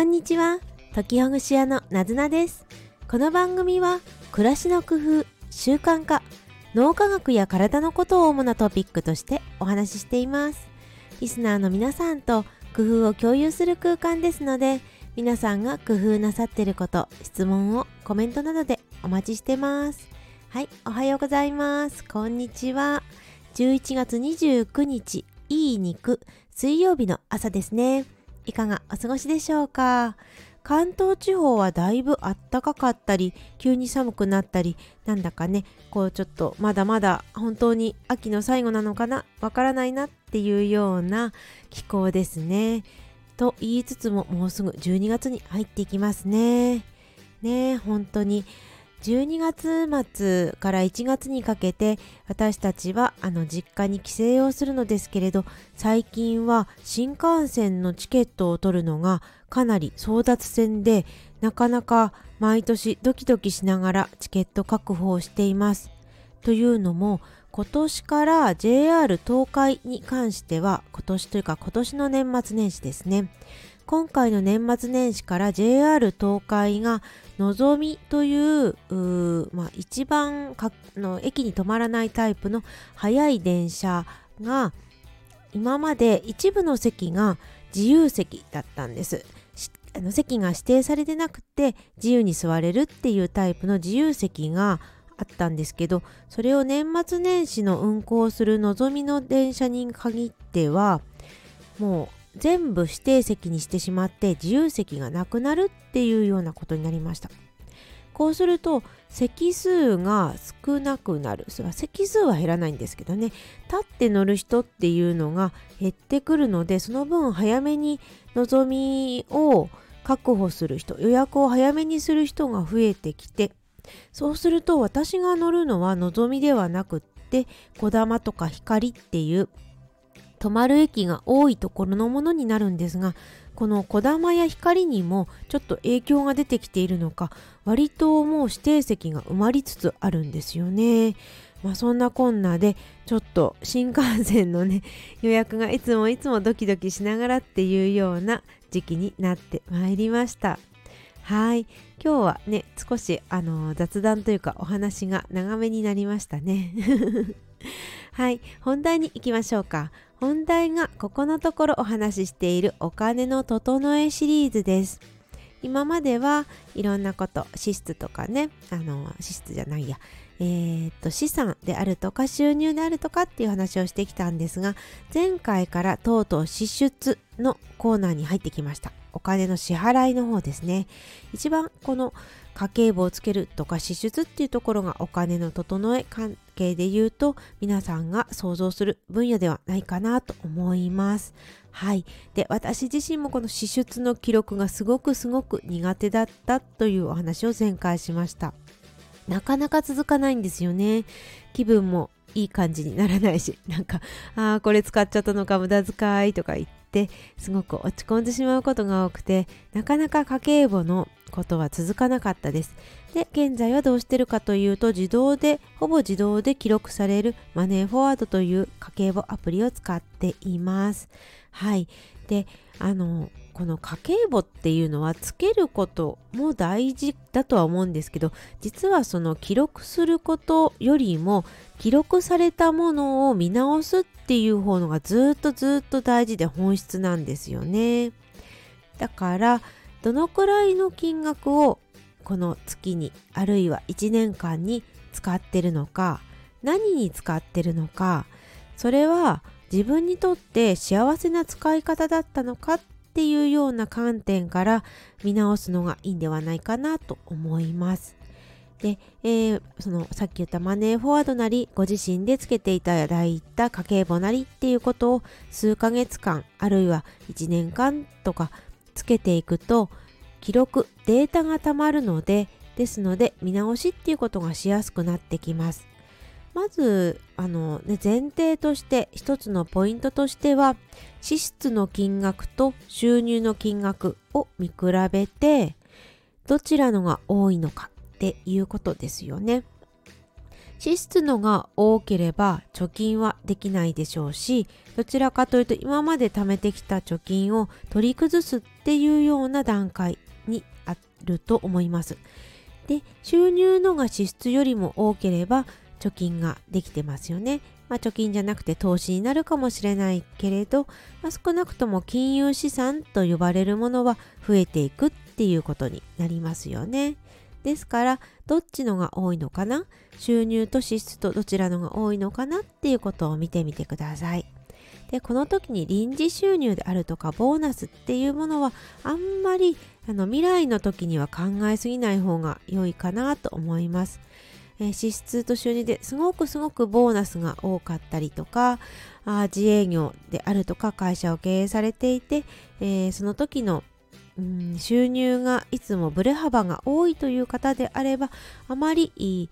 こんにちは。時ほぐし屋のなずなです。この番組は暮らしの工夫習慣化脳科学や体のことを主なトピックとしてお話ししています。リスナーの皆さんと工夫を共有する空間ですので皆さんが工夫なさっていること質問をコメントなどでお待ちしてます。はいおはようございます。こんにちは。11月29日いい肉水曜日の朝ですね。いかがお過ごしでしょうか？関東地方はだいぶあったかかったり急に寒くなったりなんだかねこうちょっとまだまだ本当に秋の最後なのかな？わからないなっていうような気候ですね。と言いつつももうすぐ12月に入っていきますね。ね本当に。12月末から1月にかけて私たちはあの実家に帰省をするのですけれど最近は新幹線のチケットを取るのがかなり争奪戦でなかなか毎年ドキドキしながらチケット確保をしています。というのも今年から JR 東海に関しては今年というか今年の年末年始ですね今回の年末年始から JR 東海がのぞみというまあ、一番の駅に止まらないタイプの速い電車が今まで一部の席が自由席だったんです。あの席が指定されてなくて自由に座れるっていうタイプの自由席があったんですけどそれを年末年始の運行するのぞみの電車に限ってはもう全部指定席にしてしまって自由席がなくなるっていうようなことになりました。こうすると席数が少なくなる。それは席数は減らないんですけどね、立って乗る人っていうのが減ってくるので、その分早めに望みを確保する人、予約を早めにする人が増えてきて、そうすると私が乗るのはのぞみではなくって、こだまとか光っていう止まる駅が多いところのものになるんですがこのこだまや光にもちょっと影響が出てきているのか割ともう指定席が埋まりつつあるんですよね。まあそんなこんなでちょっと新幹線のね 予約がいつもいつもドキドキしながらっていうような時期になってまいりました。はい今日はね少しあの雑談というかお話が長めになりましたね。はい本題に行きましょうか。本題がここのところお話ししているお金の整えシリーズです。今まではいろんなこと支出とかねあの支出じゃないやえー、と資産であるとか収入であるとかっていう話をしてきたんですが前回からとうとう支出のコーナーに入ってきましたお金の支払いの方ですね一番この家計簿をつけるとか支出っていうところがお金の整え関係で言うと皆さんが想像する分野ではないかなと思います。はい。で、私自身もこの支出の記録がすごくすごく苦手だったというお話を前回しました。なかなか続かないんですよね。気分もいい感じにならないし、なんか、ああ、これ使っちゃったのか無駄遣いとか言って、すごく落ち込んでしまうことが多くて、なかなか家計簿のことは続かなかったです。で、現在はどうしてるかというと、自動で、ほぼ自動で記録されるマネーフォワードという家計簿アプリを使っています。はい。で、あの、この家計簿っていうのはつけることも大事だとは思うんですけど実はその記録することよりも記録されたものを見直すっていう方のがずっとずっと大事で本質なんですよね。だからどのくらいの金額をこの月にあるいは1年間に使ってるのか何に使ってるのかそれは自分にとって幸せな使い方だったのかっっていうような観点から見直すのがいいんではないかなと思います。で、えー、そのさっき言ったマネーフォワードなりご自身でつけていただいた家計簿なりっていうことを数ヶ月間あるいは1年間とかつけていくと記録データがたまるのでですので見直しっていうことがしやすくなってきます。まずあの、ね、前提として一つのポイントとしては支出の金額と収入の金額を見比べてどちらのが多いのかっていうことですよね。支出のが多ければ貯金はできないでしょうしどちらかというと今まで貯めてきた貯金を取り崩すっていうような段階にあると思います。で収入のが支出よりも多ければ貯金ができてますよね。まあ、貯金じゃなくて投資になるかもしれないけれど、まあ、少なくとも金融資産と呼ばれるものは増えていくっていうことになりますよね。ですからどっちのが多いのかな？収入と支出とどちらのが多いのかなっていうことを見てみてください。でこの時に臨時収入であるとかボーナスっていうものはあんまりあの未来の時には考えすぎない方が良いかなと思います。え支出と収入ですごくすごくボーナスが多かったりとかあ自営業であるとか会社を経営されていて、えー、その時のうん収入がいつもブレ幅が多いという方であればあまりいい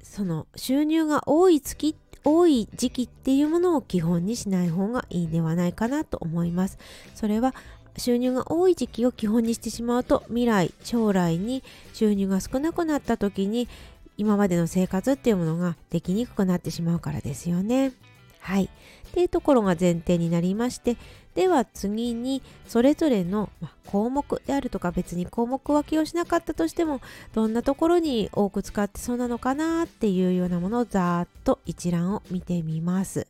その収入が多い月多い時期っていうものを基本にしない方がいいではないかなと思います。それは収入が多い時期を基本にしてしまうと未来将来に収入が少なくなった時に今までの生活っていうものができにくくなってしまうからですよね。はい。っていうところが前提になりましてでは次にそれぞれの項目であるとか別に項目分けをしなかったとしてもどんなところに多く使ってそうなのかなっていうようなものをざーっと一覧を見てみます。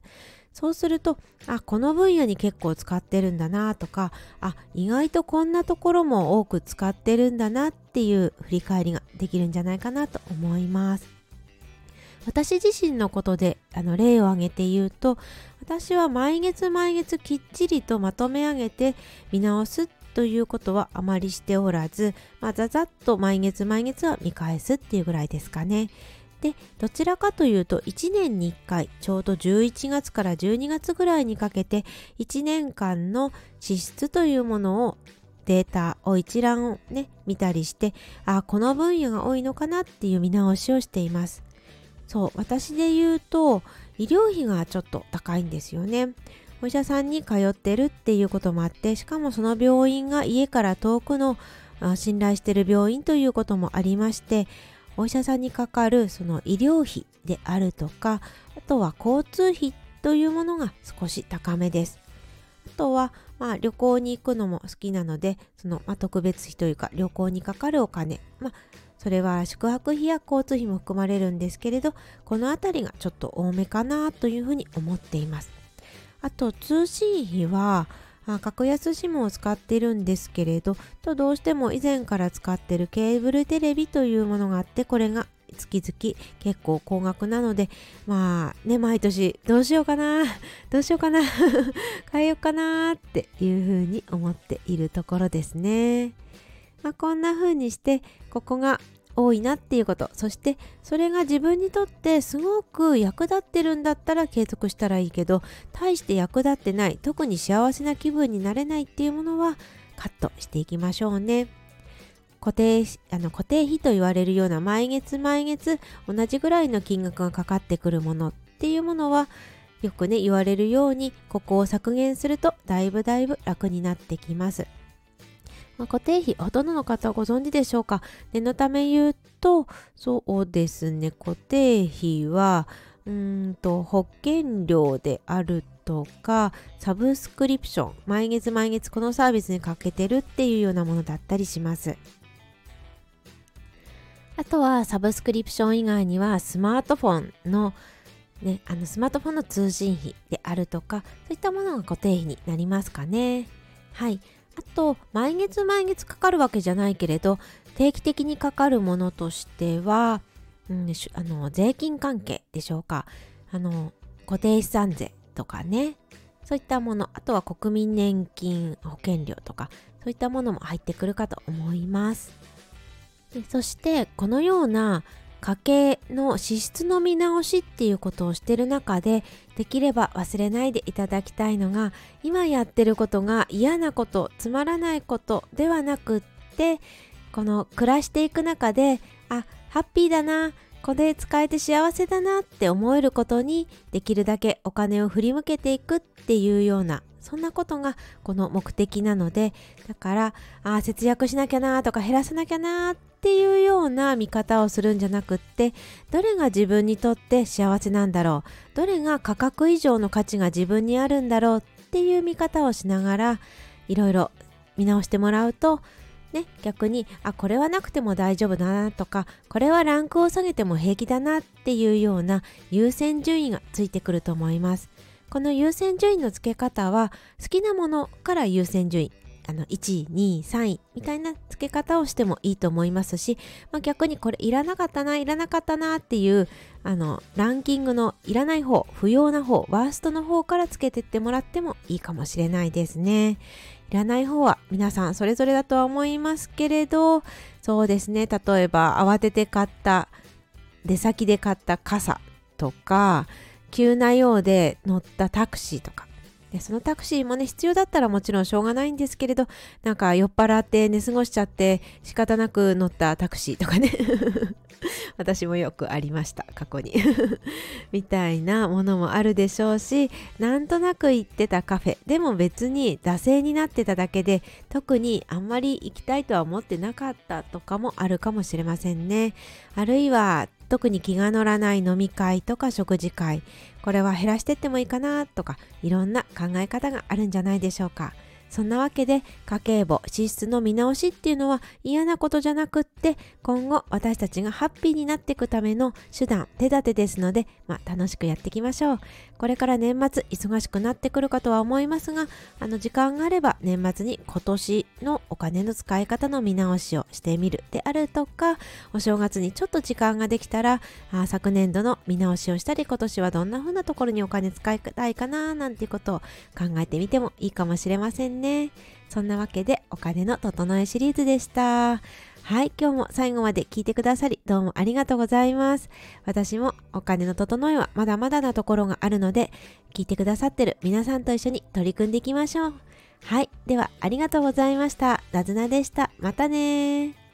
そうするとあこの分野に結構使ってるんだなとかあ意外とこんなところも多く使ってるんだなっていう振り返りができるんじゃないかなと思います。私自身のことであの例を挙げて言うと私は毎月毎月きっちりとまとめ上げて見直すということはあまりしておらず、まあ、ざざっと毎月毎月は見返すっていうぐらいですかね。でどちらかというと1年に1回ちょうど11月から12月ぐらいにかけて1年間の支出というものをデータを一覧をね見たりしてあこの分野が多いのかなっていう見直しをしています。そう私で言うと医療費がちょっと高いんですよね。お医者さんに通ってるっていうこともあってしかもその病院が家から遠くの信頼してる病院ということもありましてお医者さんにかかるその医療費であるとかあとは交通費というものが少し高めです。あとはまあ旅行に行くのも好きなのでその、まあ、特別費というか旅行にかかるお金まあそれは宿泊費や交通費も含まれるんですけれどこの辺りがちょっと多めかなというふうに思っています。あと通信費はまあ格安 SIM を使ってるんですけれどとどうしても以前から使ってるケーブルテレビというものがあってこれが月々結構高額なのでまあね毎年どうしようかな どうしようかな 変えようかなっていうふうに思っているところですね。まあ、こんな風にしてここが多いなっていうこと。そしてそれが自分にとってすごく役立ってるんだったら継続したらいいけど大して役立ってない特に幸せな気分になれないっていうものはカットしていきましょうね。固定あの固定費と言われるような毎月毎月同じぐらいの金額がかかってくるものっていうものはよくね言われるようにここを削減するとだいぶだいぶ楽になってきます。まあ、固定費、ほとんどの方はご存知でしょうか？念のため言うと、そうですね、固定費は、うんと、保険料であるとか、サブスクリプション、毎月毎月このサービスにかけてるっていうようなものだったりします。あとはサブスクリプション以外にはスマートフォンのね、あのスマートフォンの通信費であるとかそういったものが固定費になりますかね。はい。あと毎月毎月かかるわけじゃないけれど定期的にかかるものとしては、うん、あの税金関係でしょうか。あの固定資産税とかね。そういったものあとは国民年金保険料とかそういったものも入ってくるかと思います。でそしてこのような家計の支出の見直しっていうことをしてる中でできれば忘れないでいただきたいのが今やってることが嫌なことつまらないことではなくってこの暮らしていく中であハッピーだなこれ使えて幸せだなって思えることにできるだけお金を振り向けていくっていうようなそんなことがこの目的なのでだからあ節約しなきゃなとか減らさなきゃなってっていうような見方をするんじゃなくってどれが自分にとって幸せなんだろうどれが価格以上の価値が自分にあるんだろうっていう見方をしながらいろいろ見直してもらうとね、逆にあこれはなくても大丈夫だなとかこれはランクを下げても平気だなっていうような優先順位がついてくると思います。この優先順位の付け方は好きなものから優先順位。あの1位2位3位みたいな付け方をしてもいいと思いますし、まあ、逆にこれいらなかったないらなかったなっていうあのランキングのいらない方不要な方ワーストの方からつけてってもらってもいいかもしれないですね。いらない方は皆さんそれぞれだとは思いますけれどそうですね例えば慌てて買った出先で買った傘とか急なようで乗ったタクシーとかそのタクシーもね必要だったらもちろんしょうがないんですけれどなんか酔っ払って寝過ごしちゃって仕方なく乗ったタクシーとかね。私もよくありました過去に。みたいなものもあるでしょうしなんとなく行ってたカフェ。でも別に惰性になってただけで特にあんまり行きたいとは思ってなかったとかもあるかもしれませんね。あるいは特に気が乗らない飲み会とか食事会。これは減らしてってもいいかなとかいろんな考え方があるんじゃないでしょうか。そんなわけで家計簿支出の見直しっていうのは嫌なことじゃなくって今後私たちがハッピーになっていくための手段手立てですので、まあ、楽しくやっていきましょう。これから年末忙しくなってくるかとは思いますがあの時間があれば年末に今年のお金の使い方の見直しをしてみるであるとかお正月にちょっと時間ができたらあ昨年度の見直しをしたり今年はどんな風なところにお金使いたいかななんていうことを考えてみてもいいかもしれませんね。ねそんなわけでお金の整えシリーズでしたはい、今日も最後まで聞いてくださりどうもありがとうございます。私もお金の整えはまだまだなところがあるので、聞いてくださってる皆さんと一緒に取り組んでいきましょう。はい、ではありがとうございました。なずなでした。またね